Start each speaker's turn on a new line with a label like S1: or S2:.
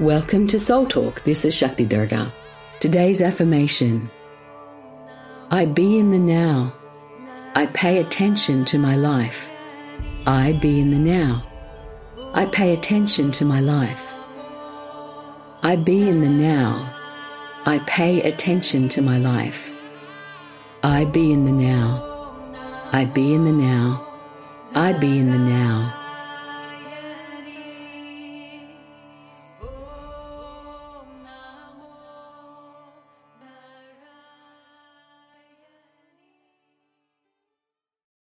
S1: Welcome to Soul Talk. This is Shakti Durga. Today's affirmation I be in the now. I pay attention to my life. I be in the now. I pay attention to my life. I be in the now. I pay attention to my life. I be in the now. I be in the now. I be in the now.